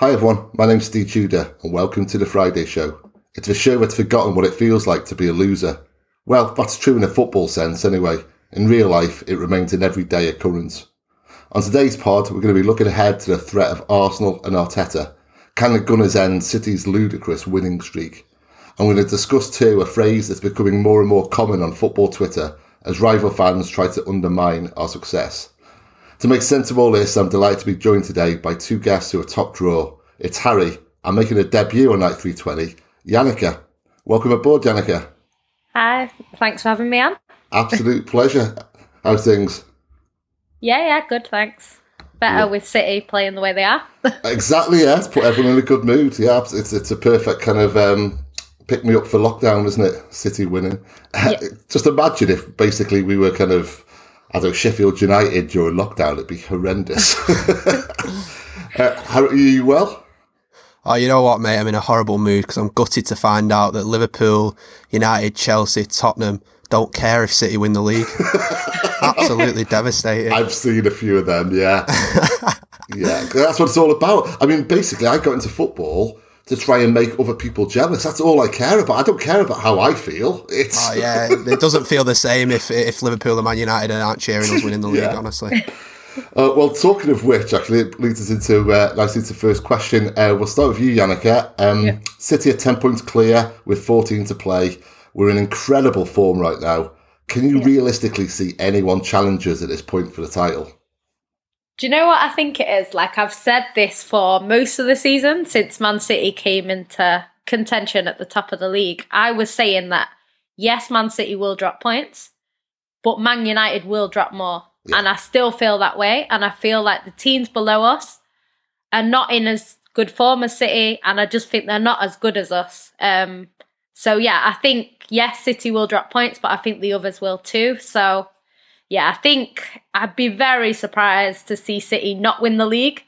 Hi everyone, my name's Steve Tudor and welcome to the Friday Show. It's a show that's forgotten what it feels like to be a loser. Well, that's true in a football sense anyway. In real life, it remains an everyday occurrence. On today's pod, we're going to be looking ahead to the threat of Arsenal and Arteta. Can the Gunners end City's ludicrous winning streak? And we're going to discuss too a phrase that's becoming more and more common on football Twitter as rival fans try to undermine our success. To make sense of all this, I'm delighted to be joined today by two guests who are top draw. It's Harry, I'm making a debut on Night 320, Yannicka. Welcome aboard, Yannicka. Hi, thanks for having me on. Absolute pleasure. How's things? Yeah, yeah, good, thanks. Better yeah. with City playing the way they are. exactly, yeah. It's put everyone in a good mood. Yeah, it's it's a perfect kind of um, pick me up for lockdown, isn't it? City winning. Yeah. Just imagine if basically we were kind of I don't know, Sheffield United during lockdown, it'd be horrendous. uh, how are you well? Oh, you know what, mate? I'm in a horrible mood because I'm gutted to find out that Liverpool, United, Chelsea, Tottenham don't care if City win the league. Absolutely devastating. I've seen a few of them, yeah. yeah, that's what it's all about. I mean, basically, I got into football to try and make other people jealous. That's all I care about. I don't care about how I feel. It's oh yeah, it doesn't feel the same if if Liverpool and Man United aren't cheering us winning the league. yeah. Honestly. Uh, well, talking of which, actually, it leads us into uh, nicely into the first question. Uh, we'll start with you, Yannicka. Um, yeah. City are ten points clear with fourteen to play. We're in incredible form right now. Can you yeah. realistically see anyone challenge us at this point for the title? Do you know what I think it is? Like I've said this for most of the season since Man City came into contention at the top of the league. I was saying that yes, Man City will drop points, but Man United will drop more. Yeah. And I still feel that way. And I feel like the teams below us are not in as good form as City. And I just think they're not as good as us. Um, so yeah, I think yes, City will drop points, but I think the others will too. So yeah, I think I'd be very surprised to see City not win the league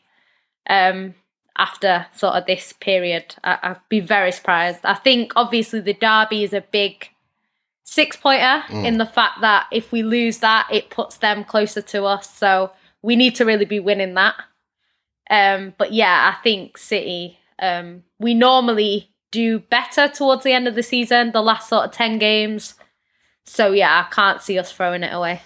um, after sort of this period. I- would be very surprised. I think obviously the derby is a big six pointer mm. in the fact that if we lose that, it puts them closer to us. So we need to really be winning that. Um, but yeah, I think City, um, we normally do better towards the end of the season, the last sort of 10 games. So yeah, I can't see us throwing it away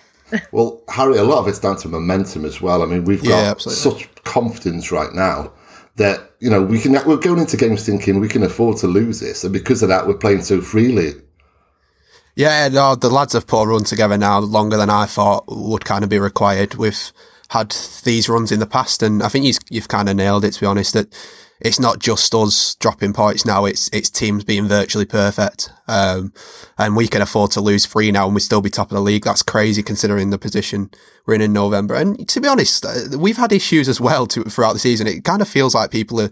well, Harry, a lot of it's down to momentum as well. I mean, we've got yeah, such confidence right now that you know we can. We're going into games thinking we can afford to lose this, and because of that, we're playing so freely. Yeah, no, the lads have put a run together now longer than I thought would kind of be required. We've had these runs in the past, and I think you've kind of nailed it. To be honest, that it's not just us dropping points now. It's it's teams being virtually perfect, um, and we can afford to lose three now and we still be top of the league. That's crazy considering the position we're in in November. And to be honest, uh, we've had issues as well to, throughout the season. It kind of feels like people are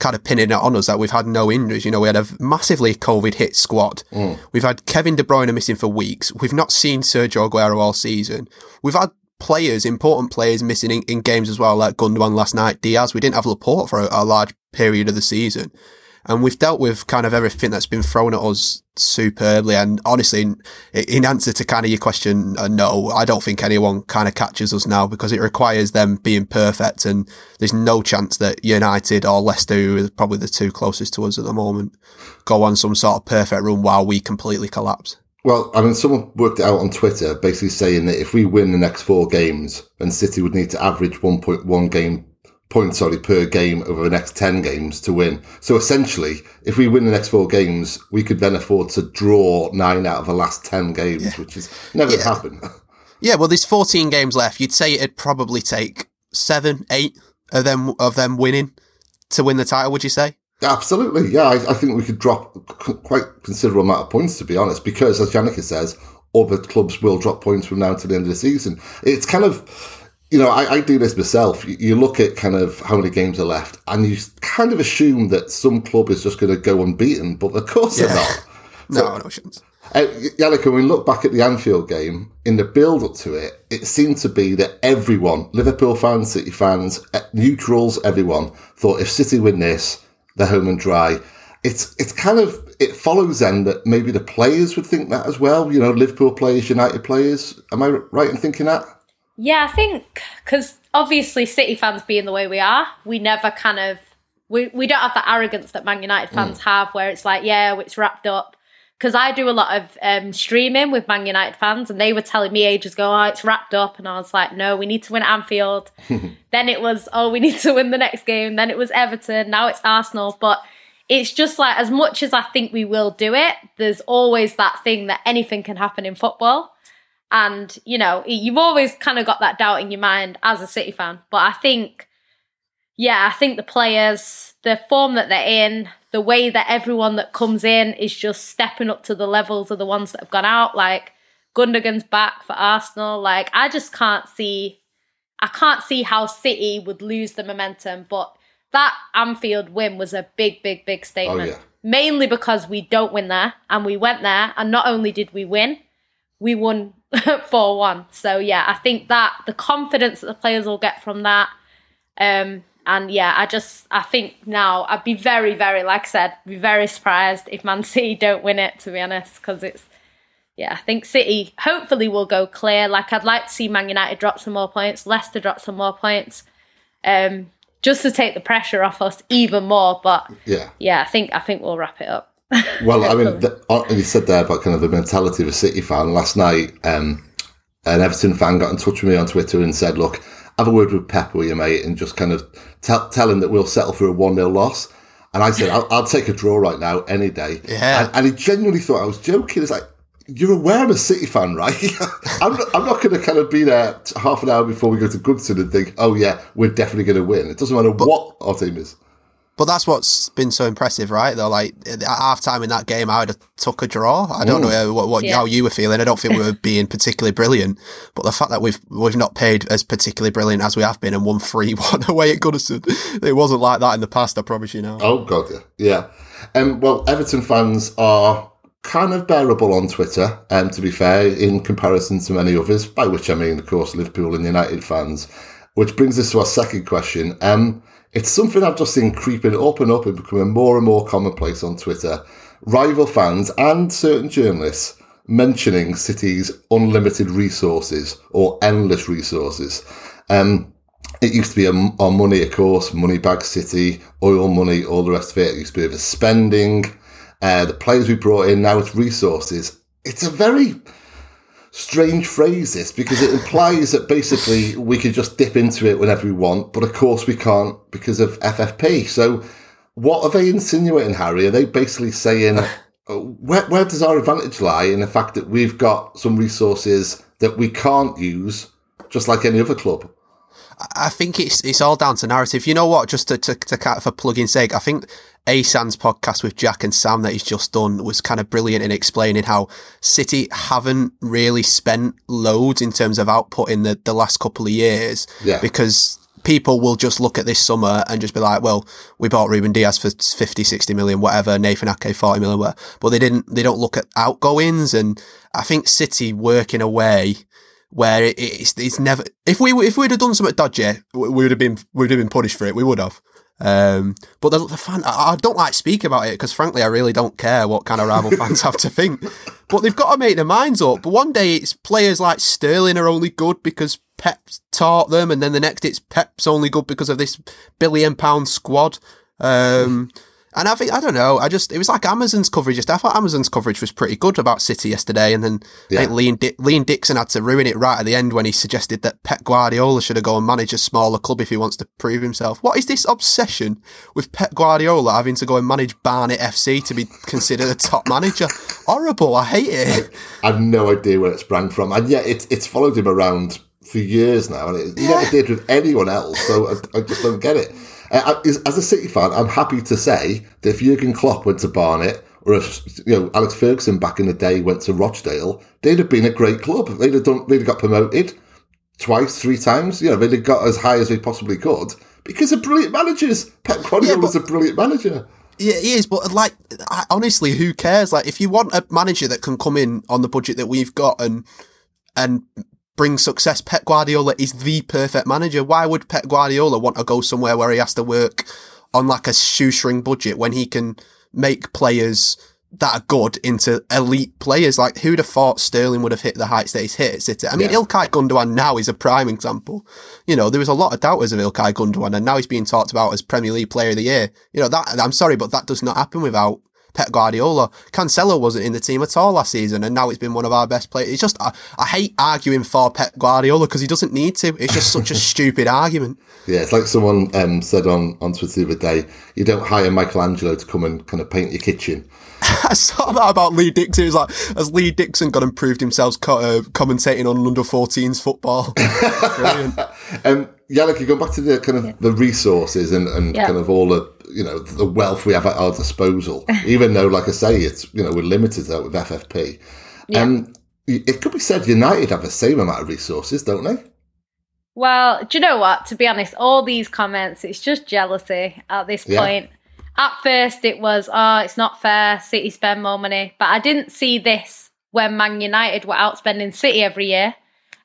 kind of pinning it on us that we've had no injuries. You know, we had a massively COVID hit squad. Mm. We've had Kevin De Bruyne missing for weeks. We've not seen Sergio Aguero all season. We've had players, important players missing in, in games as well, like Gundogan last night, Dias. We didn't have Laporte for a, a, large period of the season. And we've dealt with kind of everything that's been thrown at us superbly. And honestly, in, in answer to kind of your question, uh, no, I don't think anyone kind of catches us now because it requires them being perfect. And there's no chance that United or Leicester, who are probably the two closest to us at the moment, go on some sort of perfect run while we completely collapse. Well, I mean, someone worked it out on Twitter, basically saying that if we win the next four games, then City would need to average 1.1 game points, sorry, per game over the next 10 games to win. So essentially, if we win the next four games, we could then afford to draw nine out of the last 10 games, yeah. which is never yeah. happened. Yeah, well, there's 14 games left. You'd say it'd probably take seven, eight of them of them winning to win the title. Would you say? Absolutely, yeah. I, I, think we could drop quite considerable amount of points, to be honest, because as Yannicka says, other clubs will drop points from now to the end of the season. It's kind of, you know, I, I do this myself. You, you, look at kind of how many games are left, and you kind of assume that some club is just going to go unbeaten, but of course yeah. they're not. So, no, no chance. Uh, Yannicka, when we look back at the Anfield game, in the build up to it, it seemed to be that everyone, Liverpool fans, City fans, uh, neutrals, everyone, thought if City win this, they're home and dry. It's it's kind of it follows then that maybe the players would think that as well. You know, Liverpool players, United players. Am I right in thinking that? Yeah, I think because obviously City fans being the way we are, we never kind of we we don't have the arrogance that Man United fans mm. have, where it's like, yeah, it's wrapped up. Because I do a lot of um, streaming with Man United fans, and they were telling me ages ago, oh, it's wrapped up, and I was like, no, we need to win Anfield. then it was, oh, we need to win the next game. Then it was Everton. Now it's Arsenal, but it's just like as much as I think we will do it, there's always that thing that anything can happen in football. And, you know, you've always kind of got that doubt in your mind as a City fan. But I think yeah, I think the players, the form that they're in, the way that everyone that comes in is just stepping up to the levels of the ones that have gone out. Like Gundogan's back for Arsenal. Like I just can't see, I can't see how City would lose the momentum. But that Anfield win was a big, big, big statement. Oh, yeah. Mainly because we don't win there, and we went there, and not only did we win, we won 4 1. So, yeah, I think that the confidence that the players will get from that, um, and yeah, I just I think now I'd be very, very like I said, be very surprised if Man City don't win it. To be honest, because it's yeah, I think City hopefully will go clear. Like I'd like to see Man United drop some more points, Leicester drop some more points, um, just to take the pressure off us even more. But yeah, yeah, I think I think we'll wrap it up. well, I mean, the, uh, you said there about kind of the mentality of a City fan. Last night, um, an Everton fan got in touch with me on Twitter and said, "Look." Have a word with Pep or your mate and just kind of tell, tell him that we'll settle for a 1 0 loss. And I said, I'll, I'll, take a draw right now any day. Yeah. And, and, he genuinely thought I was joking. It's like, you're aware I'm a City fan, right? I'm not, I'm not going to kind of be there half an hour before we go to Goodison and think, oh, yeah, we're definitely going to win. It doesn't matter but, what our team is. But that's what's been so impressive, right? Though, like at half time in that game, I would have took a draw. I don't Ooh. know what, what yeah. how you were feeling. I don't think we were being particularly brilliant, but the fact that we've we've not paid as particularly brilliant as we have been and won three one away at Goodison, it wasn't like that in the past. I promise you now. Oh god, yeah, yeah. Um, well, Everton fans are kind of bearable on Twitter, um, to be fair, in comparison to many others. By which I mean, of course, Liverpool and United fans. Which brings us to our second question. Um, it's something I've just seen creeping up and up and becoming more and more commonplace on Twitter. Rival fans and certain journalists mentioning City's unlimited resources or endless resources. Um, it used to be on money, of course, money bag city, oil money, all the rest of it. It used to be over spending. Uh, the players we brought in, now it's resources. It's a very strange phrase this because it implies that basically we could just dip into it whenever we want, but of course we can't because of FFP. So what are they insinuating, Harry? Are they basically saying uh, where, where does our advantage lie in the fact that we've got some resources that we can't use, just like any other club? I think it's it's all down to narrative. You know what? Just to to, to for plugging sake, I think Asan's podcast with Jack and Sam that he's just done was kind of brilliant in explaining how City haven't really spent loads in terms of output in the, the last couple of years. Yeah. Because people will just look at this summer and just be like, well, we bought Ruben Dias for 50, 60 million, whatever, Nathan Ake 40 million, whatever. But they didn't, they don't look at outgoings. And I think City work in a way where it, it's, it's never, if we, if we'd have done something dodgy, we would have been, we would have been punished for it. We would have. Um, but the, the fan, I, I, don't like speak about it because frankly, I really don't care what kind of rival fans have to think. But they've got to make their minds up. But one day it's players like Sterling are only good because Pep taught them, and then the next it's Pep's only good because of this billion pound squad. Um, and I think I don't know. I just it was like Amazon's coverage. Just I thought Amazon's coverage was pretty good about City yesterday, and then yeah. I think Liam, Di- Liam Dixon had to ruin it right at the end when he suggested that Pep Guardiola should have gone and managed a smaller club if he wants to prove himself. What is this obsession with Pep Guardiola having to go and manage Barnet FC to be considered a top manager? Horrible. I hate it. I, have no idea where it sprang from, and yet it's it's followed him around for years now, and it yeah. never did with anyone else. So I, I just don't get it. Uh, as a City fan, I'm happy to say that if Jurgen Klopp went to Barnet, or if you know Alex Ferguson back in the day went to Rochdale, they'd have been a great club. They'd have done, they'd have got promoted twice, three times. You know, they'd have got as high as they possibly could because of brilliant managers. Pep Guardiola yeah, was a brilliant manager. Yeah, he is, but like, honestly, who cares? Like, if you want a manager that can come in on the budget that we've got and and bring success. Pep Guardiola is the perfect manager. Why would Pep Guardiola want to go somewhere where he has to work on like a shoestring budget when he can make players that are good into elite players. Like who'd have thought Sterling would have hit the heights that he's hit at City? I mean, Yeah. Ilkay Gundogan now is a prime example. You know, there was a lot of doubters of Ilkay Gundogan, and now he's being talked about as Premier League Player of the Year. You know that. I'm sorry, but that does not happen without. Pep Guardiola. Cancelo wasn't in the team at all last season, and now it's been one of our best players. It's just, I, I hate arguing for Pep Guardiola because he doesn't need to. It's just such a stupid argument. Yeah, it's like someone um, said on, on Twitter the other day, you don't hire Michelangelo to come and kind of paint your kitchen. I saw that about Lee Dixon. It was like, has Lee Dixon got improved proved himself co- uh, commentating on under 14s football? Brilliant. Um, yeah, like you go back to the kind of the resources and, and Yeah. kind of all the you know the wealth we have at our disposal. even though, like I say, it's you know we're limited to with FFP. Um, it could be said United have the same amount of resources, don't they? Well, do you know what? To be honest, all these comments, it's just jealousy at this Yeah. point. At first, it was, oh, it's not fair. City spend more money. But I didn't see this when Man United were outspending City every year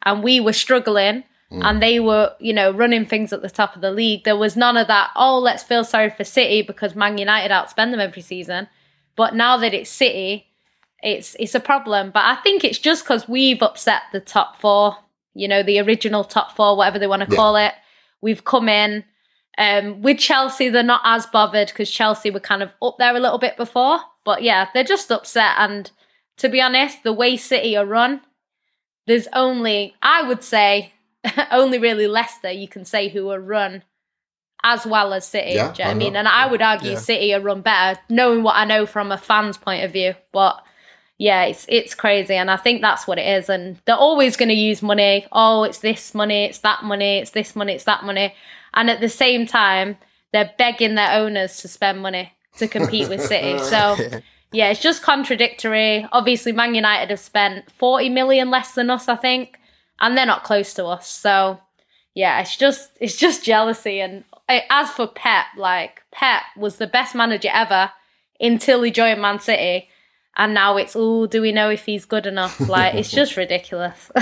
and we were struggling and they were, you know, running things at the top of the league. There was none of that, oh, let's feel sorry for City because Man United outspend them every season. But now that it's City, it's it's a problem. But I think it's just because we've upset the top four, you know, the original top four, whatever they want to Yeah. call it. We've come in. Um, with Chelsea, they're not as bothered because Chelsea were kind of up there a little bit before. But yeah, they're just upset. And to be honest, the way City are run, there's only, I would say, only really Leicester you can say who are run as well as City. Yeah, do you know what I I mean? And I would argue Yeah. City are run better, knowing what I know from a fan's point of view. But yeah, it's it's crazy, and I think that's what it is. And they're always going to use money. Oh, it's this money, it's that money, it's this money, it's that money. And at the same time, they're begging their owners to spend money to compete with City. So yeah, it's just contradictory. Obviously, Man United have spent 40 million less than us, I think, and they're not close to us. So yeah, it's just it's just jealousy. And uh, as for Pep, like Pep was the best manager ever until he joined Man City, and now it's oh, do we know if he's good enough? Like it's just ridiculous.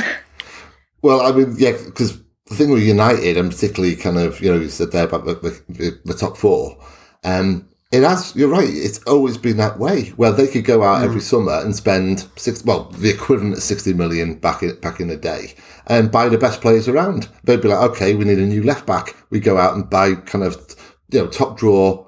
Well, I mean, yeah, because the thing with United, and particularly kind of, you know, you said there about the, the, the top four, um, it has, you're right, it's always been that way, where they could go out every hmm. summer and spend six, well, the equivalent of 60 million back in, back in the day and buy the best players around. They'd be like, okay, we need a new left back. We go out and buy kind of, you know, top draw,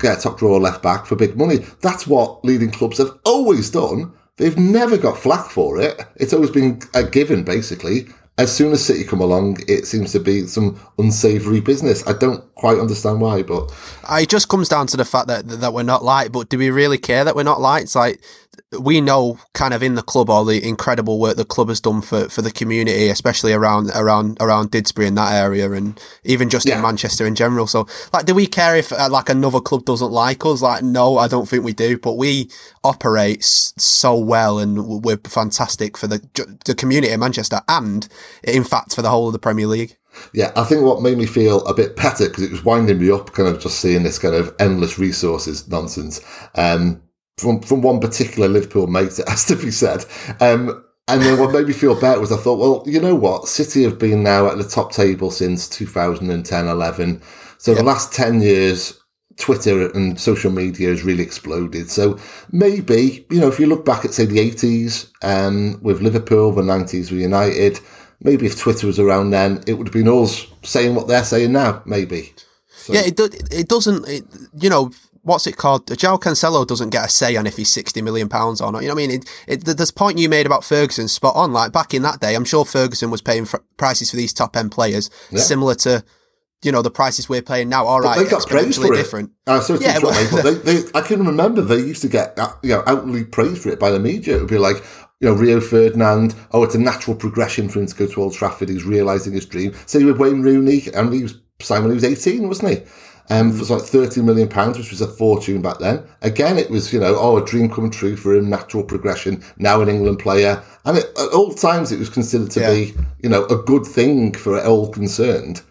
get a top draw left back for big money. That's what leading clubs have always done. They've never got flack for it. It's always been a given, basically. As soon as City come along, it seems to be some unsavoury business. I don't quite understand why, but Uh, It just comes down to the fact that that we're not liked. But do we really care that we're not? It's like we know, kind of in the club, all the incredible work the club has done for, for the community, especially around around around Didsbury in that area, and even just Yeah. in Manchester in general. So, like, do we care if uh, like another club doesn't like us? Like, no, I don't think we do. But we operate s- so well, and we're fantastic for the the community of Manchester, and in fact for the whole of the Premier League. Yeah, I think what made me feel a bit better because it was winding me up, kind of just seeing this kind of endless resources nonsense. Um, from from one particular Liverpool mate, it has to be said. Um, and then what made me feel better was I thought, well, you know what? City have been now at the top table since 2010 11. So the last 10 years, Twitter and social media has really exploded. So maybe, you know, if you look back at, say, the 80s um, with Liverpool, the 90s with United, maybe if Twitter was around then, it would have been us saying what they're saying now, maybe. Yeah, it do, it doesn't. It, you know what's it called? João Cancelo doesn't get a say on if he's sixty million pounds or not. You know what I mean? It, it, this point you made about Ferguson, spot on. Like back in that day, I'm sure Ferguson was paying for prices for these top end players Yeah. similar to you know the prices we're paying now. All right, But they got praised exponentially for it. different. Uh, to Yeah, well- but they, they, I can remember they used to get uh, you know outwardly praised for it by the media. It would be like, you know, Rio Ferdinand. Oh, it's a natural progression for him to go to Old Trafford. He's realising his dream. Same with Wayne Rooney, and he was signed when he was eighteen, wasn't he? Um, for like thirty million pounds, which was a fortune back then. Again, it was you know, oh, a dream come true for him, natural progression. Now an England player, and it, at all times it was considered to Yeah. be you know a good thing for all concerned.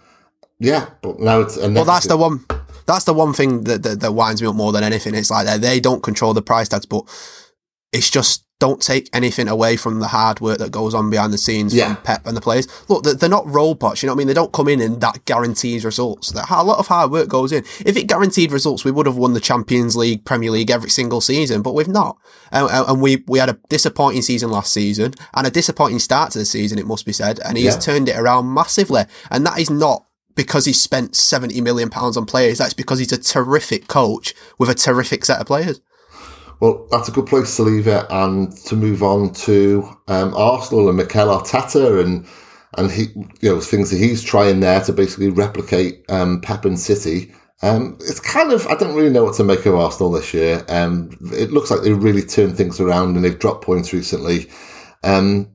Yeah, but now it's a Well, that's the one. That's the one thing that, that that winds me up more than anything. It's like they don't control the price tags, but it's just don't take anything away from the hard work that goes on behind the scenes Yeah. from Pep and the players. Look, they're, they're not robots, you know what I mean? They don't come in and that guarantees results. That a lot of hard work goes in. If it guaranteed results, we would have won the Champions League, Premier League every single season, but we've not. And, and we, we had a disappointing season last season and a disappointing start to the season, it must be said. And he Yeah. turned it around massively. And that is not because he spent 70 million pounds on players. That's because he's a terrific coach with a terrific set of players. Well, that's a good place to leave it and to move on to um, Arsenal and Mikel Arteta and and he, you know, things that he's trying there to basically replicate um, Pep and City. Um, it's kind of I don't really know what to make of Arsenal this year. Um, it looks like they really turned things around and they've dropped points recently. Um,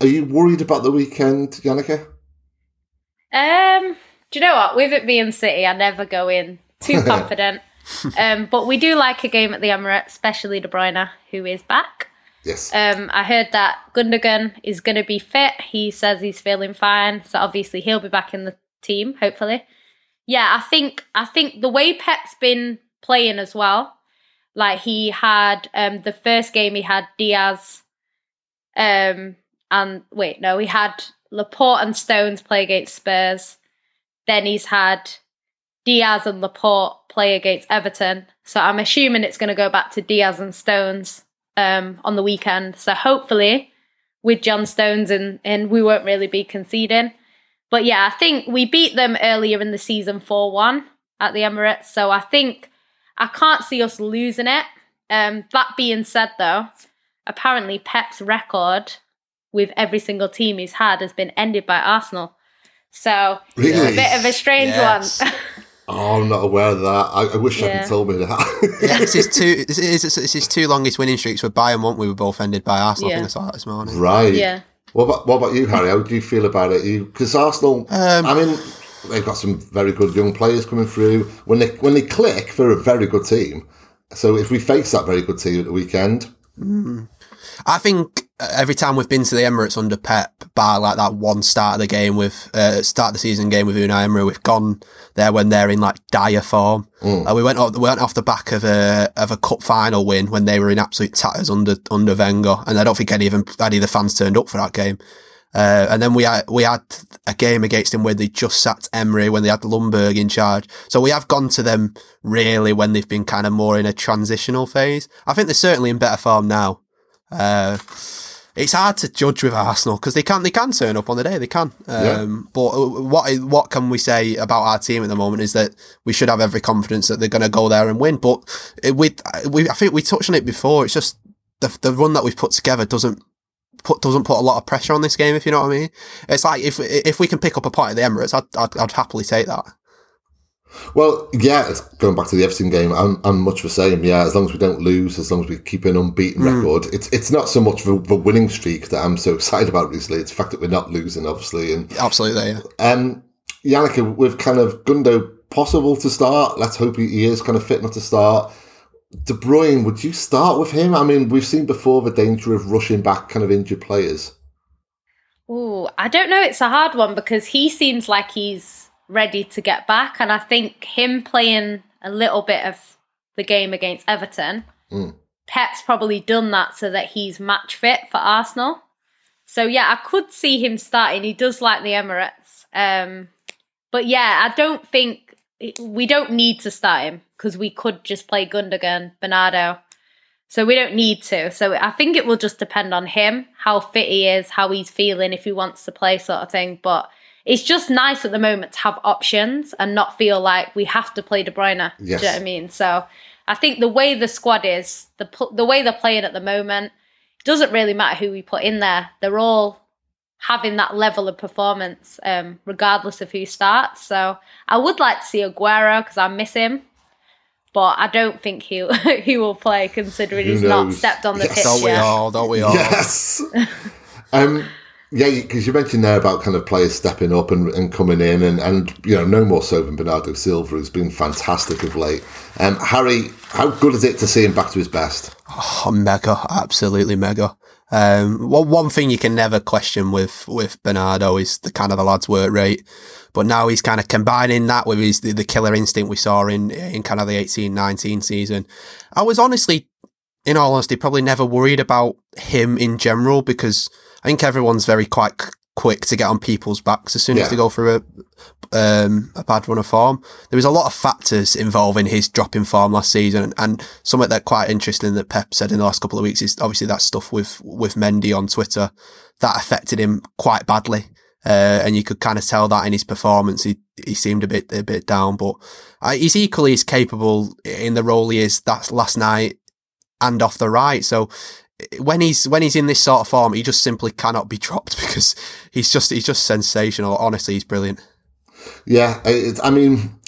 are you worried about the weekend, Yannicka? Um, do you know what? With it being City, I never go in too confident. um, but we do like a game at the Emirates, especially De Bruyne, who is back. Yes. Um, I heard that Gundogan is going to be fit. He says he's feeling fine, so obviously he'll be back in the team, hopefully. Yeah, I think I think the way Pep's been playing as well, like he had um, the first game he had Dias, um, and wait, no, he had Laporte and Stones play against Spurs. Then he's had Dias and Laporte play against Everton. So I'm assuming it's going to go back to Dias and Stones um, on the weekend. So hopefully, with John Stones in, in, we won't really be conceding. But yeah, I think we beat them earlier in the season 4 1 at the Emirates. So I think I can't see us losing it. Um, that being said, though, apparently Pep's record with every single team he's had has been ended by Arsenal. So Really? it's a bit of a strange Yes. one. Oh, I'm not aware of that. I, I wish I Yeah. could told me that. Yeah, this is two. This is this is his two longest winning streaks with Bayern. One we were both ended by Arsenal. I think I saw that this morning. right. yeah. What about what about you, Harry? How do you feel about it? Because Arsenal, Um, I mean, they've got some very good young players coming through. When they when they click, they're a very good team. So if we face that very good team at the weekend, I think every time we've been to the Emirates under Pep, bar like that one start of the game with uh, start of the season game with Unai Emery, we've gone there when they're in like dire form. Uh, we went off, we went off the back of a of a cup final win when they were in absolute tatters under under Wenger, and I don't think any of them, any of the fans turned up for that game. Uh, and then we had we had a game against him where they just sacked Emery when they had Ljungberg in charge. So we have gone to them really when they've been kind of more in a transitional phase. I think they're certainly in better form now. Uh, it's hard to judge with Arsenal because they can they can turn up on the day they can. Um, But what what can we say about our team at the moment is that we should have every confidence that they're going to go there and win. But it, we we I think we touched on it before. It's just the the run that we've put together doesn't put doesn't put a lot of pressure on this game. If you know what I mean, it's like if if we can pick up a point at the Emirates, I'd I'd, I'd happily take that. Well, yeah, going back to the Everton game. I'm, I'm much the same. Yeah, as long as we don't lose, as long as we keep an unbeaten record, it's it's not so much the, the winning streak that I'm so excited about recently. It's the fact that we're not losing, obviously, and Absolutely, yeah. Um, Yannicka, with kind of Gundo possible to start, let's hope he, he is kind of fit enough to start. De Bruyne, would you start with him? I mean, we've seen before the danger of rushing back kind of injured players. Oh, I don't know. It's a hard one because he seems like he's ready to get back, and I think him playing a little bit of the game against Everton, Mm. Pep's probably done that so that he's match fit for Arsenal. So yeah, I could see him starting. He does like the Emirates, um, but yeah, I don't think we don't need to start him because we could just play Gundogan, Bernardo. So we don't need to. So I think it will just depend on him, how fit he is, how he's feeling, if he wants to play, sort of thing. But it's just nice at the moment to have options and not feel like we have to play De Bruyne. Yes. Do you know what I mean? So I think the way the squad is, the pl- the way they're playing at the moment, doesn't really matter who we put in there. They're all having that level of performance, um, regardless of who starts. So I would like to see Aguero because I miss him. But I don't think he he will play considering Who he's not stepped on the Yes. pitch Don't we yet. all? Don't we all? Yes. um, yeah, because you mentioned there about kind of players stepping up and, and coming in, and, and you know, no more so than Bernardo Silva, who's been fantastic of late. Um, Harry, how good is it to see him back to his best? Oh, mega, absolutely mega. Um, one one thing you can never question with with Bernardo is the kind of the lad's work rate, but now he's kind of combining that with his the, the killer instinct we saw in in kind of the 18-19 season. I was honestly in all honesty, probably never worried about him in general because I think everyone's very quite quick to get on people's backs as soon yeah. as they go through a um, a bad run of form. There was a lot of factors involving his dropping in form last season, and, and something that quite interesting that Pep said in the last couple of weeks is obviously that stuff with with Mendy on Twitter that affected him quite badly. Uh, and you could kind of tell that in his performance, he he seemed a bit a bit down, but uh, he's equally as capable in the role he is that last night and off the right. So when he's when he's in this sort of form, he just simply cannot be dropped because he's just he's just sensational. Honestly, he's brilliant. Yeah, it, I mean,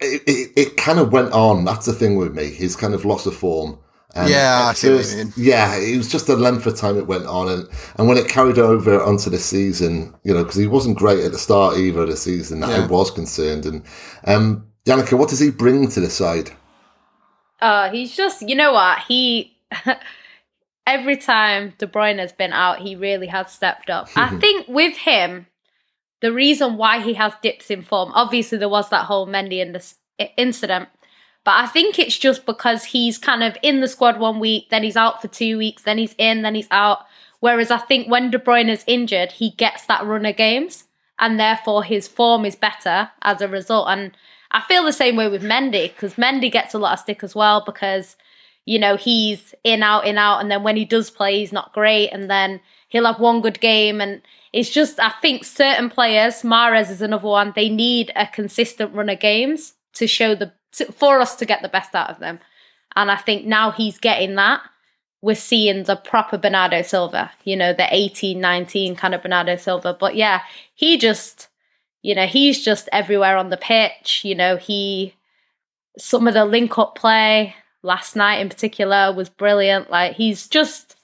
it, it, it, kind of went on. That's the thing with me. His kind of loss of form. And yeah, I see first, what you mean. Yeah, it was just the length of time it went on, and, and when it carried over onto the season, you know, because he wasn't great at the start either of the season. That yeah. I was concerned. And um, Yannicka, what does he bring to the side? Uh, he's just, you know what he. every time De Bruyne has been out, he really has stepped up. I think with him, the reason why he has dips in form, obviously there was that whole Mendy in this incident, but I think it's just because he's kind of in the squad one week, then he's out for two weeks, then he's in, then he's out. Whereas I think when De Bruyne is injured, he gets that run of games, and therefore his form is better as a result. And I feel the same way with Mendy because Mendy gets a lot of stick as well because you know he's in out in out, and then when he does play, he's not great, and then he'll have one good game and it's just, I think certain players, Mahrez is another one, they need a consistent run of games to show the, to, for us to get the best out of them. And I think now he's getting that. We're seeing the proper Bernardo Silva, you know, the 18, 19 kind of Bernardo Silva. But yeah, he just, you know, he's just everywhere on the pitch. You know, he, some of the link up play last night in particular was brilliant. Like he's just,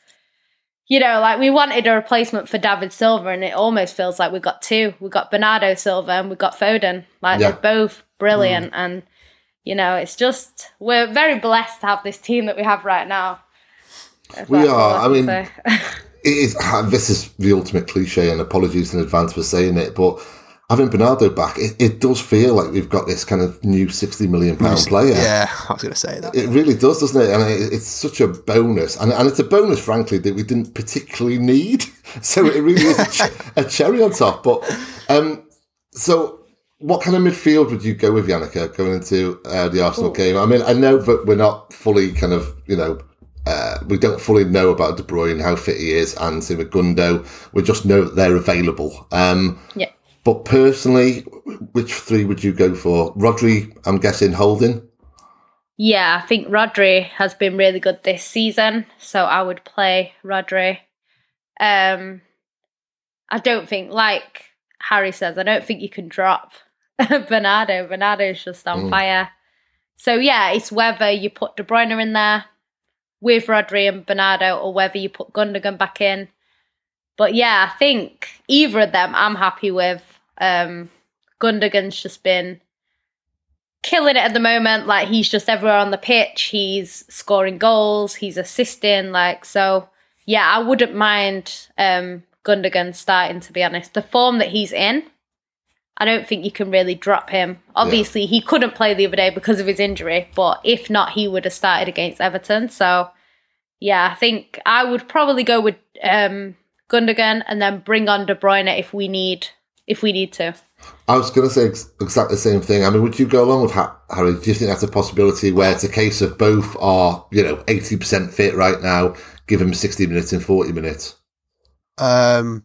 you know, like we wanted a replacement for David Silva, and it almost feels like we got two. We got Bernardo Silva and we got Foden. Like yeah. they're both brilliant, mm. and you know, it's just we're very blessed to have this team that we have right now. We are. I, I mean, it is. This is the ultimate cliche, and apologies in advance for saying it, but having Bernardo back, it, it, does feel like we've got this kind of new sixty million pound player. Yeah, I was going to say that. It really does, doesn't it? And it, it's such a bonus, and, and it's a bonus, frankly, that we didn't particularly need. So it really is a, ch- a, cherry on top. But um, so, what kind of midfield would you go with, Yannicka, going into uh, the Arsenal Ooh. game? I mean, I know that we're not fully kind of, you know. Uh, we don't fully know about De Bruyne, how fit he is, and Gundo. We just know that they're available. Um, yeah but personally, which three would you go for? Rodri, I'm guessing Holding. Yeah, I think Rodri has been really good this season, so I would play Rodri. Um, I don't think, like Harry says, I don't think you can drop Bernardo. Bernardo's just on mm. fire. So yeah, it's whether you put De Bruyne in there with Rodri and Bernardo, or whether you put Gundogan back in. But yeah, I think either of them I'm happy with. Um, Gundogan's just been killing it at the moment. Like he's just everywhere on the pitch. He's scoring goals. He's assisting. Like so, yeah, I wouldn't mind um, Gundogan starting. To be honest, the form that he's in, I don't think you can really drop him. Obviously, yeah. he couldn't play the other day because of his injury, but if not, he would have started against Everton. So, yeah, I think I would probably go with um, Gundogan and then bring on De Bruyne if we need if we need to. I was going to say ex- exactly the same thing. I mean, would you go along with ha- Harry? Do you think that's a possibility where it's a case of both are, you know, 80% fit right now, give them 60 minutes and 40 minutes? Um,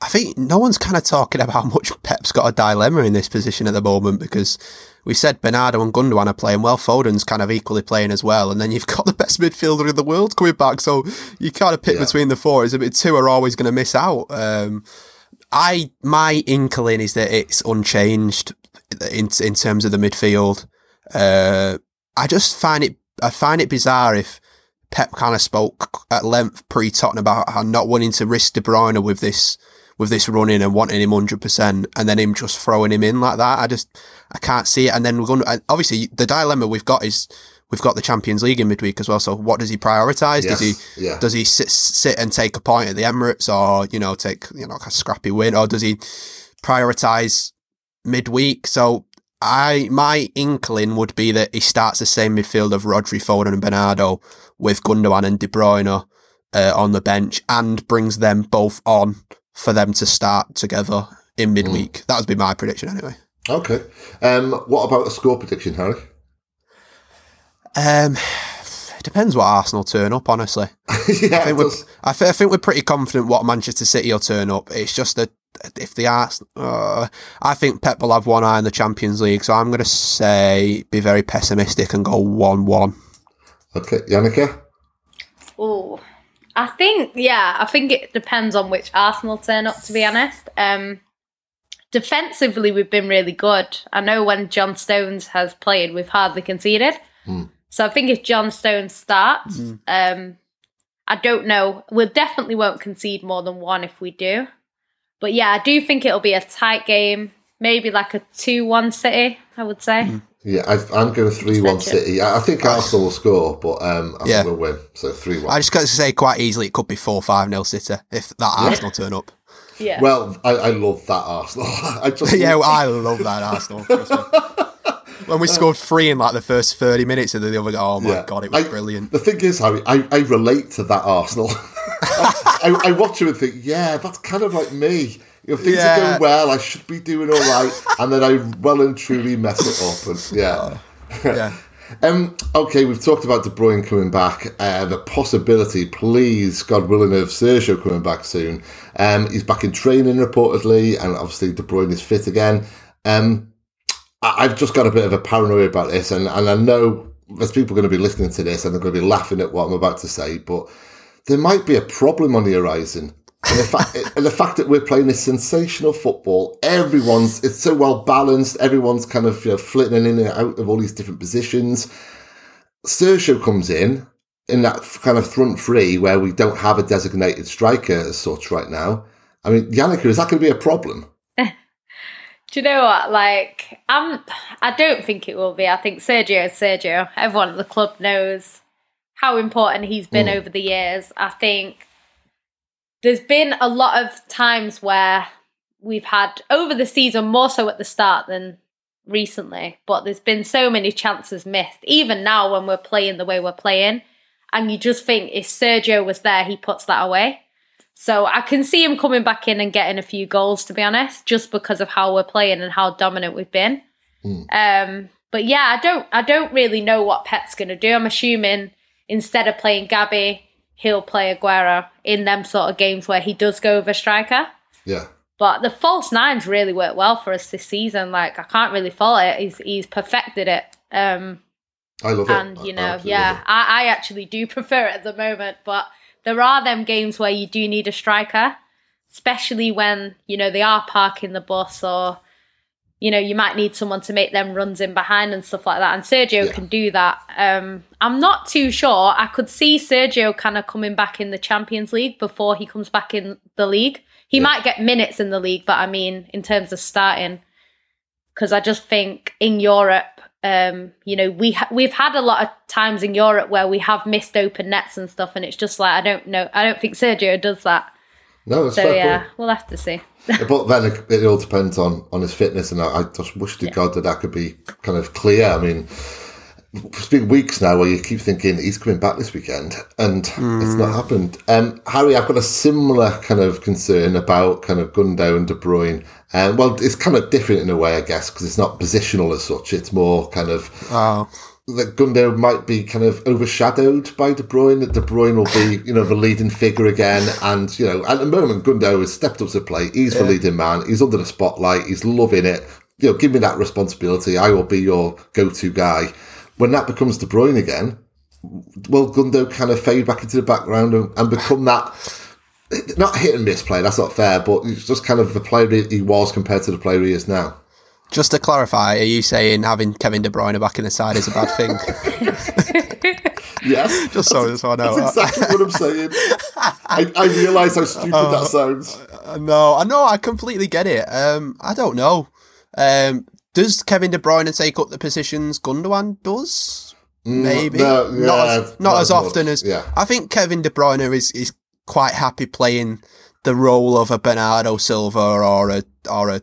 I think no one's kind of talking about how much Pep's got a dilemma in this position at the moment because we said Bernardo and Gundogan are playing well. Foden's kind of equally playing as well, and then you've got the best midfielder in the world coming back. So you kind of pick yeah. between the four. It's a bit two are always going to miss out. Um, I my inkling is that it's unchanged in in terms of the midfield. Uh, I just find it I find it bizarre if Pep kind of spoke at length pre Tottenham about how not wanting to risk De Bruyne with this with this running and wanting him hundred percent, and then him just throwing him in like that. I just I can't see it. And then we're going to obviously the dilemma we've got is we've got the Champions League in midweek as well. So what does he prioritise? Yes, does he yeah. does he sit sit and take a point at the Emirates, or you know take you know a scrappy win, or does he prioritise midweek? So I my inkling would be that he starts the same midfield of Rodri, Foden, and Bernardo with Gundogan and De Bruyne uh, on the bench, and brings them both on for them to start together in midweek. Mm. That would be my prediction anyway. Okay. Um, what about a score prediction, Harry? Um, it depends what Arsenal turn up. Honestly, yeah, I think, we're, I, th- I think we're pretty confident what Manchester City will turn up. It's just that if they are, uh, I think Pep will have one eye on the Champions League. So I'm going to say be very pessimistic and go one-one. Okay, Yannicka. Oh, I think yeah, I think it depends on which Arsenal turn up. To be honest, um, defensively we've been really good. I know when John Stones has played, we've hardly conceded. Mm. So I think if John Stones starts, mm. um, I don't know. We definitely won't concede more than one if we do. But yeah, I do think it'll be a tight game. Maybe like a two-one City, I would say. Mm. Yeah, I, am going three-one City. I think Arsenal will score, but um, I yeah. think we'll win. So three-one. I just got to say, quite easily, it could be four-five nil City if that yeah. Arsenal turn up. Yeah. Well, I, I love that Arsenal. I just yeah, well, I love that Arsenal. when we scored three in like the first thirty minutes of the other, oh my yeah. god, it was I, brilliant. The thing is, Harry, I, I relate to that Arsenal. I, I, watch it and think, yeah, that's kind of like me. You know, things yeah. are going well. I should be doing all right, and then I well and truly mess it up. And yeah, yeah. um, okay, we've talked about De Bruyne coming back. Uh, the possibility, please, God willing, of Sergio coming back soon. Um, he's back in training reportedly, and obviously De Bruyne is fit again. Um, I've just got a bit of a paranoia about this, and, and I know there's people going to be listening to this and they're going to be laughing at what I'm about to say, but there might be a problem on the horizon. And the, fact, and the fact that we're playing this sensational football, everyone's it's so well balanced. Everyone's kind of you know, flitting in and out of all these different positions. Sergio comes in in that kind of front three where we don't have a designated striker as such right now. I mean, Yannicka, is that going to be a problem? Do you know what? Like, I'm. I don't think it will be. I think Sergio is Sergio. Everyone at the club knows how important he's been mm. over the years. I think there's been a lot of times where we've had over the season more so at the start than recently, but there's been so many chances missed. Even now when we're playing the way we're playing, and you just think if Sergio was there, he puts that away. So I can see him coming back in and getting a few goals, to be honest, just because of how we're playing and how dominant we've been. Mm. Um, but yeah, I don't, I don't really know what Pep's going to do. I'm assuming instead of playing Gabby, he'll play Aguero in them sort of games where he does go over striker. Yeah. But the false nines really worked well for us this season. Like I can't really fault it. He's he's perfected it. Um, I love it. And you know, I yeah, I, I actually do prefer it at the moment. But there are them games where you do need a striker, especially when you know they are parking the bus or you know, you might need someone to make them runs in behind and stuff like that. And Sergio yeah. can do that. Um, I'm not too sure. I could see Sergio kind of coming back in the Champions League before he comes back in the league. He yeah. might get minutes in the league, but I mean, in terms of starting, because I just think in Europe, um, you know, we ha- we've had a lot of times in Europe where we have missed open nets and stuff, and it's just like I don't know. I don't think Sergio does that. No, so yeah, we'll have to see. but then it, it, all depends on on his fitness, and I, I just wish to yeah. God that that could be kind of clear. I mean, it's been weeks now where you keep thinking he's coming back this weekend, and mm. it's not hmm. happened. Um, Harry, I've got a similar kind of concern about kind of Gundo and De Bruyne. Um, well, it's kind of different in a way, I guess, because it's not positional as such. It's more kind of. Oh that Gundo might be kind of overshadowed by De Bruyne. That De Bruyne will be, you know, the leading figure again. And you know, at the moment, Gundo has stepped up to play. He's yeah. the leading man. He's under the spotlight. He's loving it. You know, give me that responsibility. I will be your go-to guy. When that becomes De Bruyne again, will Gundo kind of fade back into the background and, and become that? Not hit and miss player. That's not fair. But he's just kind of the player he was compared to the player he is now. Just to clarify, are you saying having Kevin De Bruyne back in the side is a bad thing? yes. Just so, so I know. That's exactly what I'm saying. I, I realise how stupid uh, that sounds. No, I know. I completely get it. Um, I don't know. Um, does Kevin De Bruyne take up the positions Gundogan does? Mm, Maybe no, yeah, not as, not, as often as. Yeah. I think Kevin De Bruyne is is quite happy playing the role of a Bernardo Silva or a or a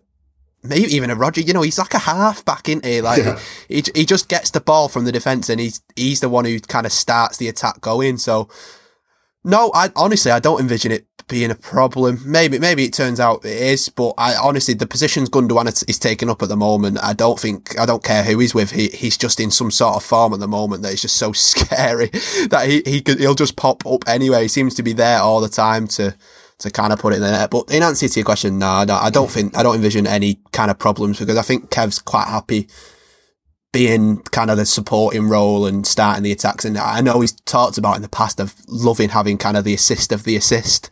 maybe even a Roger. You know, he's like a half back, isn't he? Like Yeah. he, he just gets the ball from the defense, and he's he's the one who kind of starts the attack going. So no, I honestly I don't envision it being a problem. Maybe maybe it turns out it is, but I honestly the positions Gundogan is- taken up at the moment. I don't think I don't care who he's with. He he's just in some sort of form at the moment that is just so scary that he he could, he'll just pop up anyway. He seems to be there all the time to to kind of put it in the net. But in answer to your question, no, no, I don't think I don't envision any kind of problems because I think Kev's quite happy being kind of the supporting role and starting the attacks. And I know he's talked about in the past of loving having kind of the assist of the assist.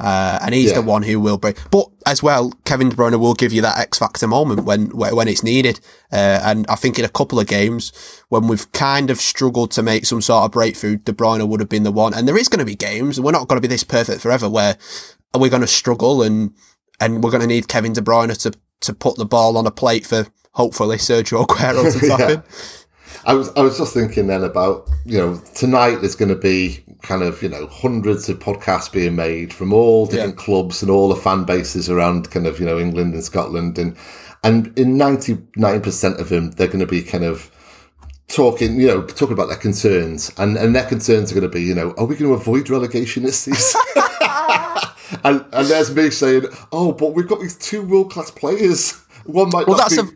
Uh, and he's Yeah. the one who will break. But as well, Kevin De Bruyne will give you that X factor moment when when when it's needed. Uh, and I think in a couple of games when we've kind of struggled to make some sort of breakthrough, De Bruyne would have been the one. And there is going to be games. We're not going to be this perfect forever where we're going to struggle and and we're going to need Kevin De Bruyne to to put the ball on a plate for hopefully Sergio Aguero to tap Yeah. in. I was I was just thinking then about you know tonight there's going to be kind of you know hundreds of podcasts being made from all different clubs and all the fan bases around kind of you know England and Scotland and and in ninety nine percent of them they're going to be kind of talking you know talking about their concerns and and their concerns are going to be you know are we going to avoid relegation this season and and there's me saying oh but we've got these two world class players one might Well, that's be, a.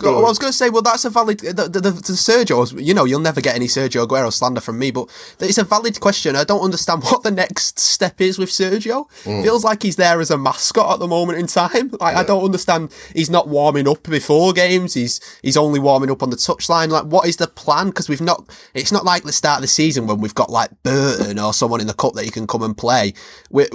Go Well. I was going to say, well, that's a valid. The, the, the, you know, you'll never get any Sergio Aguero slander from me, but it's a valid question. I don't understand what the next step is with Sergio. Mm. Feels like he's there as a mascot at the moment in time. Like I don't understand. He's not warming up before games. He's he's only warming up on the touchline. Like, what is the plan? Because we've not. It's not like the start of the season when we've got like Burton or someone in the cup that he can come and play. we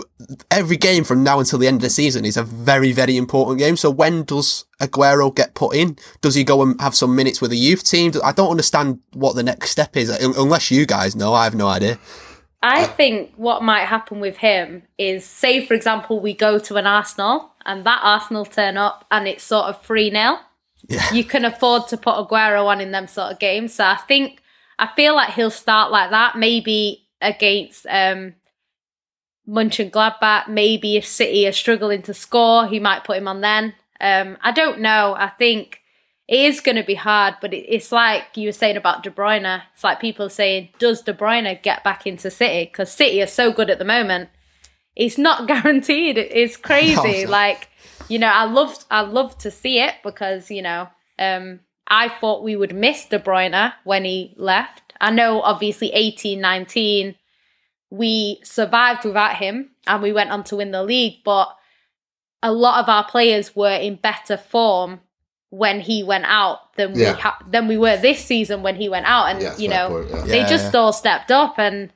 every game from now until the end of the season is a very very important game. So when does Aguero get put in? Does he go and have some minutes with the youth team? I don't understand what the next step is, unless you guys know. I have no idea. I think what might happen with him is, say, for example, we go to an Arsenal and that Arsenal turn up and it's sort of 3 0. Yeah. You can afford to put Aguero on in them sort of games. So I think, I feel like he'll start like that, maybe against um, Gladbach. Maybe if City are struggling to score, he might put him on then. Um, I don't know. I think it is going to be hard, but it, it's like you were saying about De Bruyne. It's like people saying, does De Bruyne get back into City? Because City are so good at the moment. It's not guaranteed. It- It's crazy. Like, you know, I loved, I love to see it because, you know, um, I thought we would miss De Bruyne when he left. I know, obviously, 18, 19, we survived without him and we went on to win the league, but a lot of our players were in better form when he went out than Yeah. we ha- than we were this season when he went out, and Yeah, you know point, yeah. they Yeah, just yeah. all stepped up, and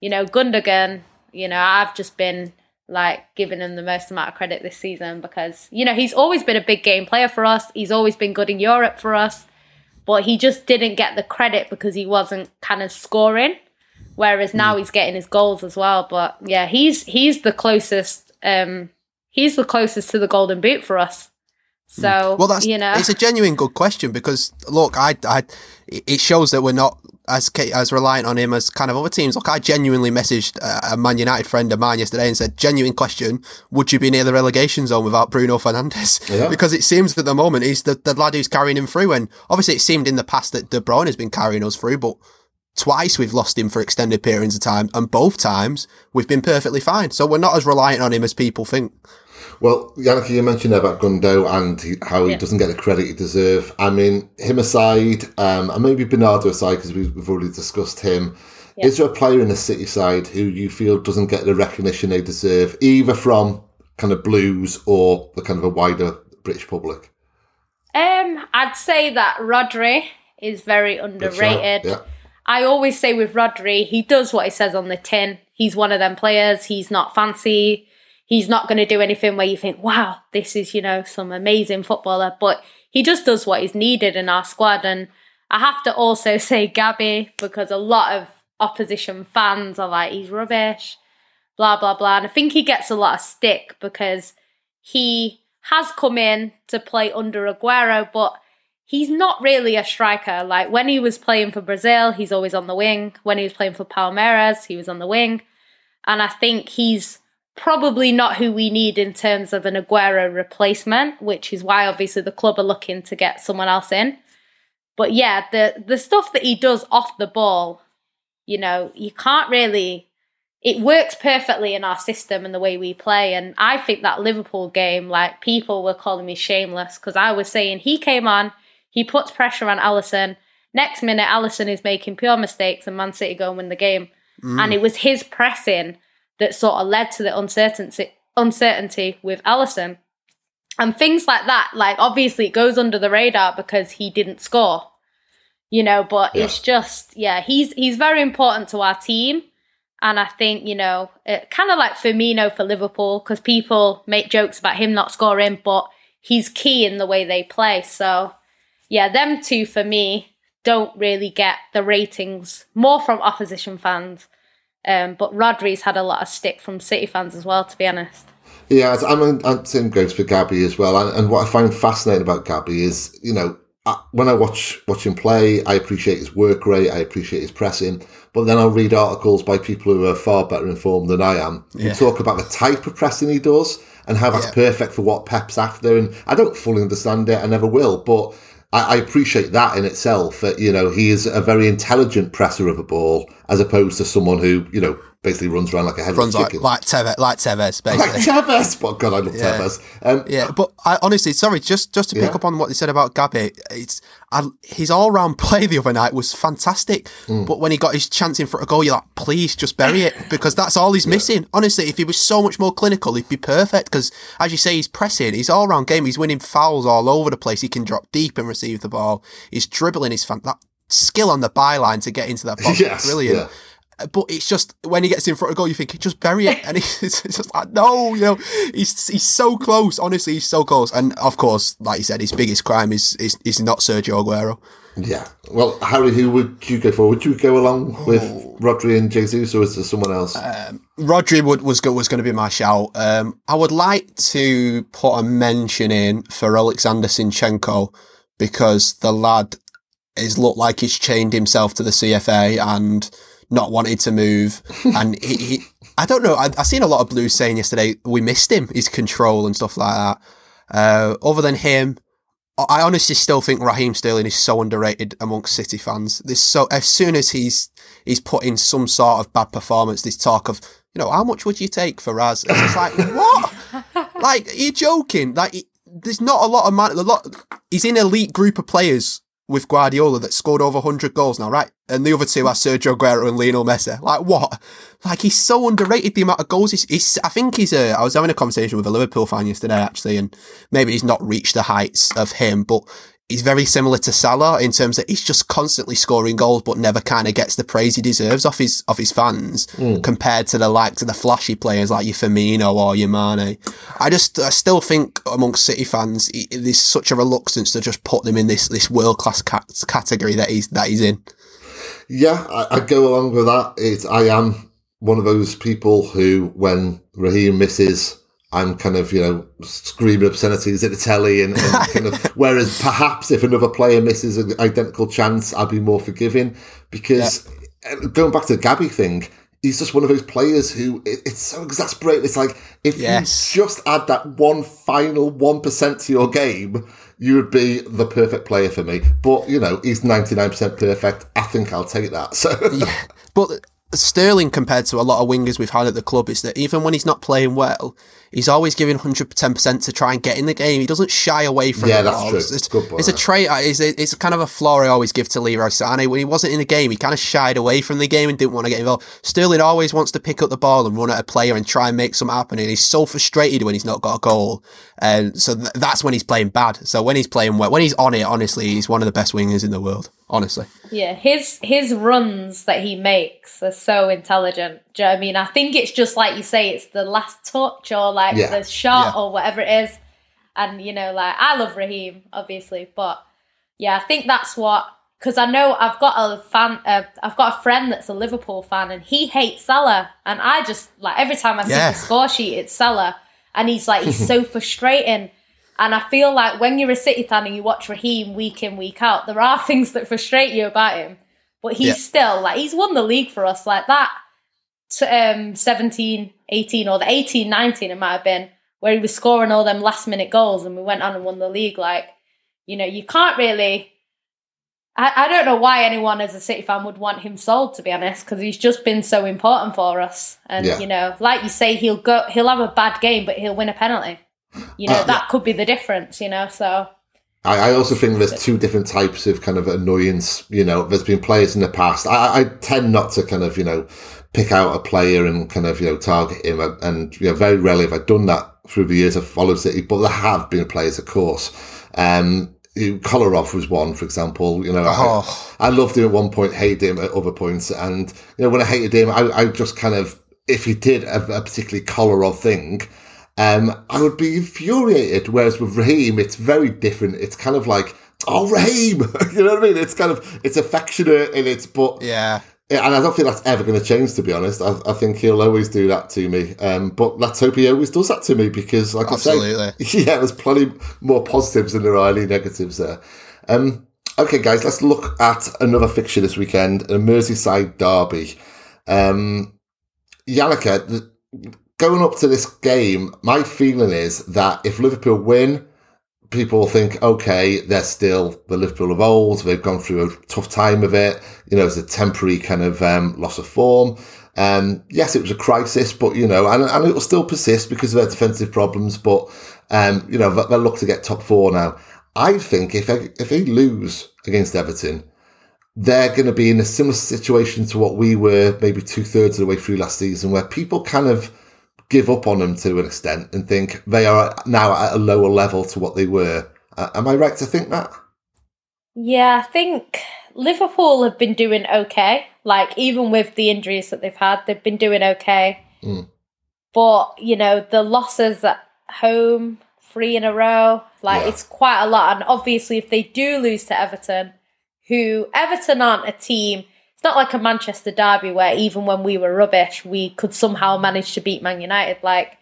you know Gundogan, you know I've just been like giving him the most amount of credit this season because you know he's always been a big game player for us, he's always been good in Europe for us, but he just didn't get the credit because he wasn't kind of scoring. Whereas now Mm. he's getting his goals as well. But yeah, he's he's the closest. Um, he's the closest to the golden boot for us. So Mm. Well, that's you know, it's a genuine good question because look, I, I, it shows that we're not as as reliant on him as kind of other teams. Look, I genuinely messaged a- a Man United friend of mine yesterday and said, "Genuine question: Would you be near the relegation zone without Bruno Fernandes? Yeah. because it seems at the moment he's the, the lad who's carrying him through. And obviously, it seemed in the past that De Bruyne has been carrying us through, but." Twice we've lost him for extended periods of time, and both times we've been perfectly fine. So we're not as reliant on him as people think. Well, Yannick, you mentioned about Gundo and he, how he Yeah. doesn't get the credit he deserves. I mean, him aside, um, and maybe Bernardo aside, because we've, we've already discussed him. Yeah. Is there a player in the City side who you feel doesn't get the recognition they deserve, either from kind of Blues or the kind of a wider British public? um, I'd say that Rodri is very Good shout. underrated. Yeah. I always say with Rodri, he does what he says on the tin. He's one of them players. He's not fancy. He's not going to do anything where you think, wow, this is, you know, some amazing footballer. But he just does what is needed in our squad. And I have to also say Gabby, because a lot of opposition fans are like, he's rubbish, blah, blah, blah. And I think he gets a lot of stick because he has come in to play under Aguero, but he's not really a striker. Like when he was playing for Brazil, he's always on the wing. When he was playing for Palmeiras, he was on the wing. And I think he's probably not who we need in terms of an Aguero replacement, which is why obviously the club are looking to get someone else in. But yeah, the the stuff that he does off the ball, you know, you can't really it works perfectly in our system and the way we play. And I think that Liverpool game, like people were calling me shameless because I was saying he came on, he puts pressure on Alisson. Next minute, Alisson is making pure mistakes and Man City go and win the game. Mm. And it was his pressing that sort of led to the uncertainty uncertainty with Alisson. And things like that, like obviously it goes under the radar because he didn't score. You know, but yeah. it's just yeah, he's he's very important to our team. And I think, you know, kind of like Firmino for Liverpool, because people make jokes about him not scoring, but he's key in the way they play. So, yeah, them two for me don't really get the ratings more from opposition fans. Um, but Rodri's had a lot of stick from City fans as well, to be honest. Yeah, I'm, I'm same goes for Gabby as well. And, and what I find fascinating about Gabby is, you know, when I watch watch him play, I appreciate his work rate, I appreciate his pressing, but then I'll read articles by people who are far better informed than I am who yeah. talk about the type of pressing he does and how that's yeah. perfect for what Pep's after. And I don't fully understand it, I never will, but I, I appreciate that in itself. That you know he is a very intelligent presser of a ball as opposed to someone who you know basically runs around like a headless runs like, chicken. Like Tevez, like Tevez, basically. Like Tevez. But God, I love yeah. Tevez. Um, yeah, but I, honestly, sorry, just just to pick yeah. up on what you said about Gabby, it's I, his all round play the other night was fantastic. Mm. But when he got his chance in front of goal, you're like, please just bury it because that's all he's yeah. missing. Honestly, if he was so much more clinical, he'd be perfect. Because as you say, he's pressing, he's all round game, he's winning fouls all over the place. He can drop deep and receive the ball. He's dribbling his fan- that skill on the byline to get into that box. yes, brilliant. Yeah but it's just when he gets in front of goal, you think he just bury it, and it's, it's just like no, you know, he's he's so close. Honestly, he's so close. And of course, like you said, his biggest crime is is, is not Sergio Aguero. Yeah. Well, Harry, who would you go for? Would you go along with oh. Rodri and Jesus, or is there someone else? Um, Rodri would, was was going to be my shout. Um, I would like to put a mention in for Alexander Zinchenko because the lad is looked like he's chained himself to the CFA and not wanted to move. and he, he, I don't know. I, I seen a lot of Blues saying yesterday we missed him, his control and stuff like that. Uh, other than him, I honestly still think Raheem Sterling is so underrated amongst City fans. This so as soon as he's he's put in some sort of bad performance, this talk of you know how much would you take for Raz? It's just like what? like you're joking? Like there's not a lot of man. A lot. He's in elite group of players with Guardiola that scored over 100 goals now, right? And the other two are Sergio Aguero and Lionel Messi. Like, what? Like, he's so underrated, the amount of goals he's, he's I think he's a, I was having a conversation with a Liverpool fan yesterday, actually, and maybe he's not reached the heights of him, but he's very similar to Salah in terms that he's just constantly scoring goals, but never kind of gets the praise he deserves off his off his fans mm. compared to the likes of the flashy players like your Firmino or your Mane. I just I still think amongst City fans there's such a reluctance to just put them in this this world class category that he's that he's in. Yeah, I, I go along with that. It's I am one of those people who, when Raheem misses I'm kind of, you know, screaming obscenities at the telly and, and kind of, whereas perhaps if another player misses an identical chance, I'd be more forgiving because yeah. Eh, going back to the Gabby thing, he's just one of those players who it, it's so exasperating. It's like, if yes. you just add that one final 1% to your game, you would be the perfect player for me. But, you know, he's 99% perfect. I think I'll take that. So, yeah. But Sterling compared to a lot of wingers we've had at the club is that even when he's not playing well, he's always giving 110% to try and get in the game. He doesn't shy away from yeah, it. that's true. It's, it's, it's a trait. Uh, it's, a, it's kind of a flaw I always give to Leroy Sané. When he wasn't in the game, he kind of shied away from the game and didn't want to get involved. Sterling always wants to pick up the ball and run at a player and try and make something happen. And he's so frustrated when he's not got a goal. And so th- that's when he's playing bad. So when he's playing well, when he's on it, honestly, he's one of the best wingers in the world. Honestly. Yeah, his his runs that he makes are so intelligent. Do you know I mean? I think it's just like you say, it's the last touch or like yeah. the shot yeah. or whatever it is. And you know, like I love Raheem, obviously, but yeah, I think that's what because I know I've got a fan, uh, I've got a friend that's a Liverpool fan, and he hates Salah, and I just like every time I see yeah. the score sheet, it's Salah, and he's like he's so frustrating. And I feel like when you're a City fan and you watch Raheem week in, week out, there are things that frustrate you about him. But he's yeah. still like he's won the league for us like that. um, 17, 18, or the 18, 19, it might have been, where he was scoring all them last minute goals and we went on and won the league. Like, you know, you can't really. I, I don't know why anyone as a City fan would want him sold, to be honest, because he's just been so important for us. And Yeah. you know, like you say, he'll go, he'll have a bad game, but he'll win a penalty. You know, Uh, that could be the difference. You know, so I, I also think there's two different types of kind of annoyance. You know, there's been players in the past. I, I tend not to kind of, you know, pick out a player and kind of, you know, target him. And, you know, very rarely have I done that through the years I've followed City, but there have been players, of course. Um, Kolarov was one, for example. You know, I- Oh. I, loved him at one point, hated him at other points. And, you know, when I hated him, I, I just kind of, if he did a, a particularly Kolarov thing, um, I would be infuriated. Whereas with Raheem, it's very different. It's kind of like, oh, Raheem, you know what I mean? It's kind of, it's affectionate and it's, but, Yeah. and I don't think that's ever going to change, to be honest. I, I think he'll always do that to me. Um, but let's hope he always does that to me because, like Absolutely. I say, yeah, there's plenty more positives than there are any negatives there. Um, okay, guys, let's look at another fixture this weekend, a Merseyside derby. Um, going up to this game, my feeling is that if Liverpool win, people think, okay, they're still the Liverpool of old. They've gone through a tough time of it. You know, it's a temporary kind of um, loss of form. Um, yes, it was a crisis, but you know, and, and it will still persist because of their defensive problems. But um, you know, they'll look to get top four now. I think if if they lose against Everton, they're going to be in a similar situation to what we were maybe two thirds of the way through last season, where people kind of give up on them to an extent and think they are now at a lower level to what they were. Uh, am I right to think that? Yeah, I think Liverpool have been doing okay. Like even with the injuries that they've had, they've been doing okay. Mm. But you know the losses at home, three in a row, like Yeah. it's quite a lot. And obviously, if they do lose to Everton, who Everton aren't a team. It's not like a Manchester derby where even when we were rubbish, we could somehow manage to beat Man United. Like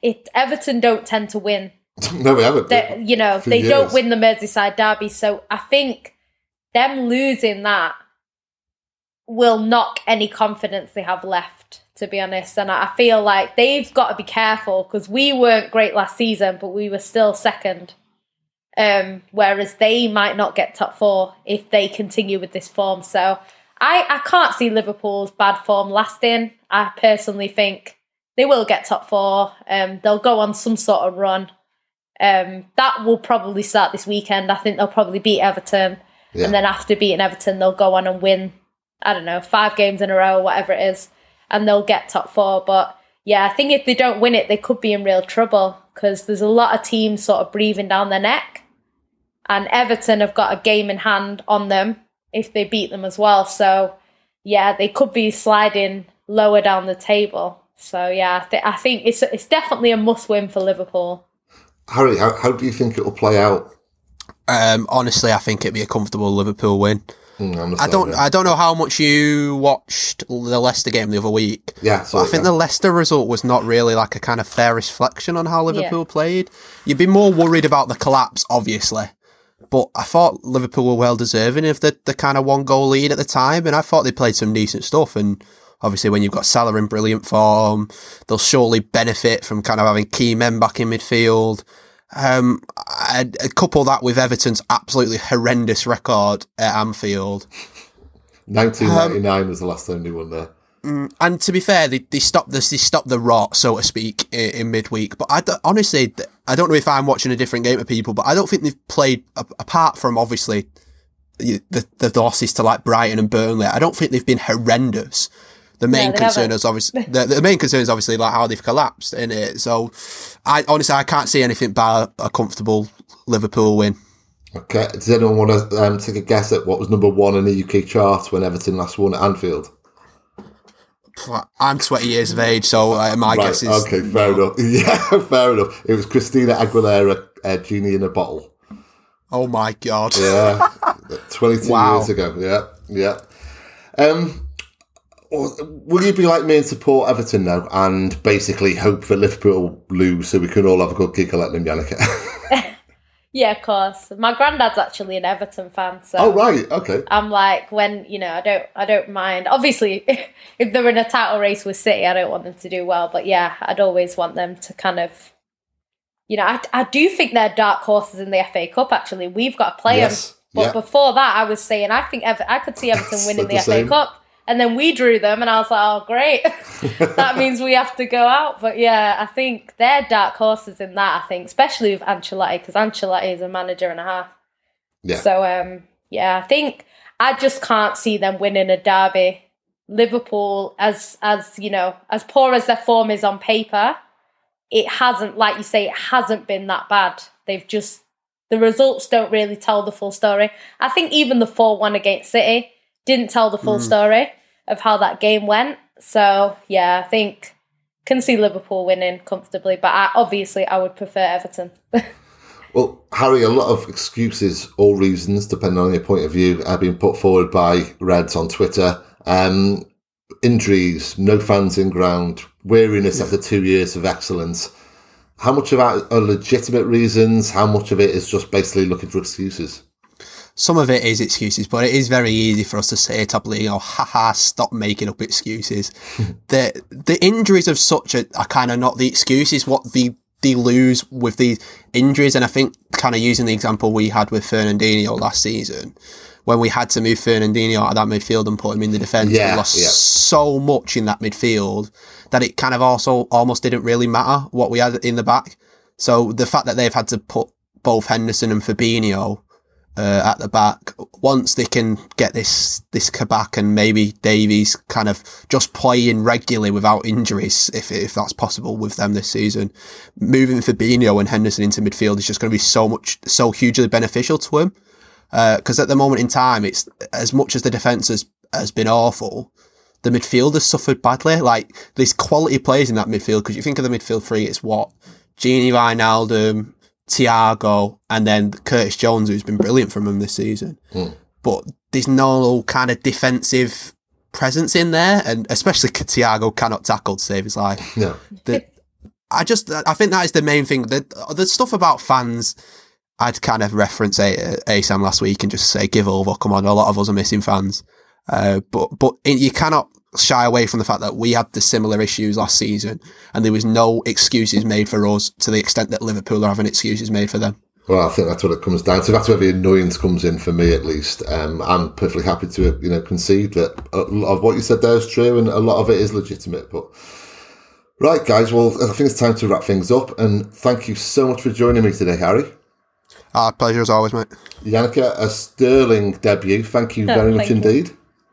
it, Everton don't tend to win no, we haven't. they, you know, they don't win the Merseyside derby. So I think them losing that will knock any confidence they have left, to be honest. And I feel like they've got to be careful because we weren't great last season, but we were still second. Um, whereas they might not get top four if they continue with this form. So I, I can't see Liverpool's bad form lasting. I personally think they will get top four. Um, they'll go on some sort of run. Um, that will probably start this weekend. I think they'll probably beat Everton, Yeah. and then after beating Everton, they'll go on and win. I don't know, five games in a row, whatever it is, and they'll get top four. But yeah, I think if they don't win it, they could be in real trouble because there's a lot of teams sort of breathing down their neck, and Everton have got a game in hand on them if they beat them as well. So yeah, they could be sliding lower down the table. So yeah, I, th- I think it's it's definitely a must win for Liverpool. Harry, how, how do you think it will play out? Um, honestly, I think it'd be a comfortable Liverpool win. Mm, I'm the I same, don't. yeah. I don't know how much you watched the Leicester game the other week. Yeah, But I think yeah. the Leicester result was not really like a kind of fair reflection on how Liverpool played. You'd be more worried about the collapse, obviously. But I thought Liverpool were well deserving of the, the kind of one goal lead at the time, and I thought they played some decent stuff. And obviously, when you've got Salah in brilliant form, they'll surely benefit from kind of having key men back in midfield. Um, I, I couple that with Everton's absolutely horrendous record at Anfield. 1999 was the last time they won there. And to be fair, they, they stopped this, they stopped the rot, so to speak, in, in midweek. But I don't- honestly, I don't know if I'm watching a different game of people, but I don't think they've played a- apart from obviously the, the the losses to like Brighton and Burnley. I don't think they've been horrendous. The main they concern haven't. is obviously the, the main concern is obviously like how they've collapsed in it. So, I honestly I can't see anything but a comfortable Liverpool win. Okay, does anyone want to um, take a guess at what was number one in the UK chart when Everton last won at Anfield? I'm 20 years of age, so uh, my Right, guess is okay, fair enough. Yeah, fair enough. It was Christina Aguilera, uh, Genie in a Bottle. oh my god. Yeah, 22 Wow. years ago. Yeah, yeah. Um, will you be like me and support Everton now and basically hope that Liverpool lose so we can all have a good giggle at them, Yannicka? Yeah, of course. My granddad's actually an Everton fan, so Oh right, okay. I'm like, when you know, I don't, I don't mind. Obviously, if they're in a title race with City, I don't want them to do well. But yeah, I'd always want them to kind of, you know, I, I do think they're dark horses in the FA Cup. Actually, we've got to play Yes, them. But yeah. before that, I was saying I think Ever- I could see Everton winning the, the FA. Cup, and then we drew them, and I was like, oh great, that means we have to go out. But yeah, I think they're dark horses in that. I think, especially with Ancelotti, because Ancelotti is a manager and a half. Yeah. So um, yeah, I think I just can't see them winning a derby. Liverpool, as as you know, as poor as their form is on paper, it hasn't, like you say, it hasn't been that bad. They've just the results don't really tell the full story. I think even the four one against City didn't tell the full story of how that game went. So yeah, I think can see Liverpool winning comfortably, but I, obviously I would prefer Everton. Well, Harry, a lot of excuses or reasons, depending on your point of view, have been put forward by Reds on Twitter. Um, injuries, no fans in ground, weariness after two years of excellence. How much of that are legitimate reasons? How much of it is just basically looking for excuses? Some of it is excuses, but it is very easy for us to say top league, oh, haha, stop making up excuses. the the injuries of such a, are kind of not the excuses, what the they lose with these injuries. And I think kind of using the example we had with Fernandinho last season, when we had to move Fernandinho out of that midfield and put him in the defence, Yeah, we lost yeah. so much in that midfield that it kind of also almost didn't really matter what we had in the back. So the fact that they've had to put both Henderson and Fabinho uh, at the back. Once they can get this this Kabak and maybe Davies kind of just playing regularly without injuries, if if that's possible with them this season, moving Fabinho and Henderson into midfield is just going to be so much so hugely beneficial to him. Because at the moment in time, it's as much as the defense has has been awful. The midfield has suffered badly. Like there's quality players in that midfield. Because you think of the midfield three, it's what Gini Wijnaldum, Thiago, and then Curtis Jones, who's been brilliant from him this season. But there's no kind of defensive presence in there, and especially Thiago cannot tackle to save his life. No. The, I just, I think that is the main thing. The, the stuff about fans, I'd kind of reference A- ASAM last week and just say, give over, come on, a lot of us are missing fans. Uh, but, but you cannot shy away from the fact that we had the similar issues last season and there was no excuses made for us to the extent that Liverpool are having excuses made for them. Well, I think that's what it comes down to. That's where the annoyance comes in for me, at least. Um, I'm perfectly happy to, you know, concede that a lot of what you said there is true, and a lot of it is legitimate. But right, guys, well, I think it's time to wrap things up. And thank you so much for joining me today, Harry. Ah, pleasure as always, mate. Yannicka, a sterling debut. Thank you Oh, very much you. indeed.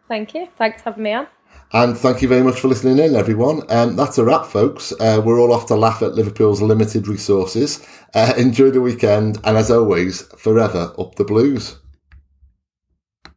Thank you. Thanks for having me on. And thank you very much for listening in, everyone. Um, that's a wrap, folks. Uh, we're all off to laugh at Liverpool's limited resources. Uh, enjoy the weekend, and as always, forever up the blues.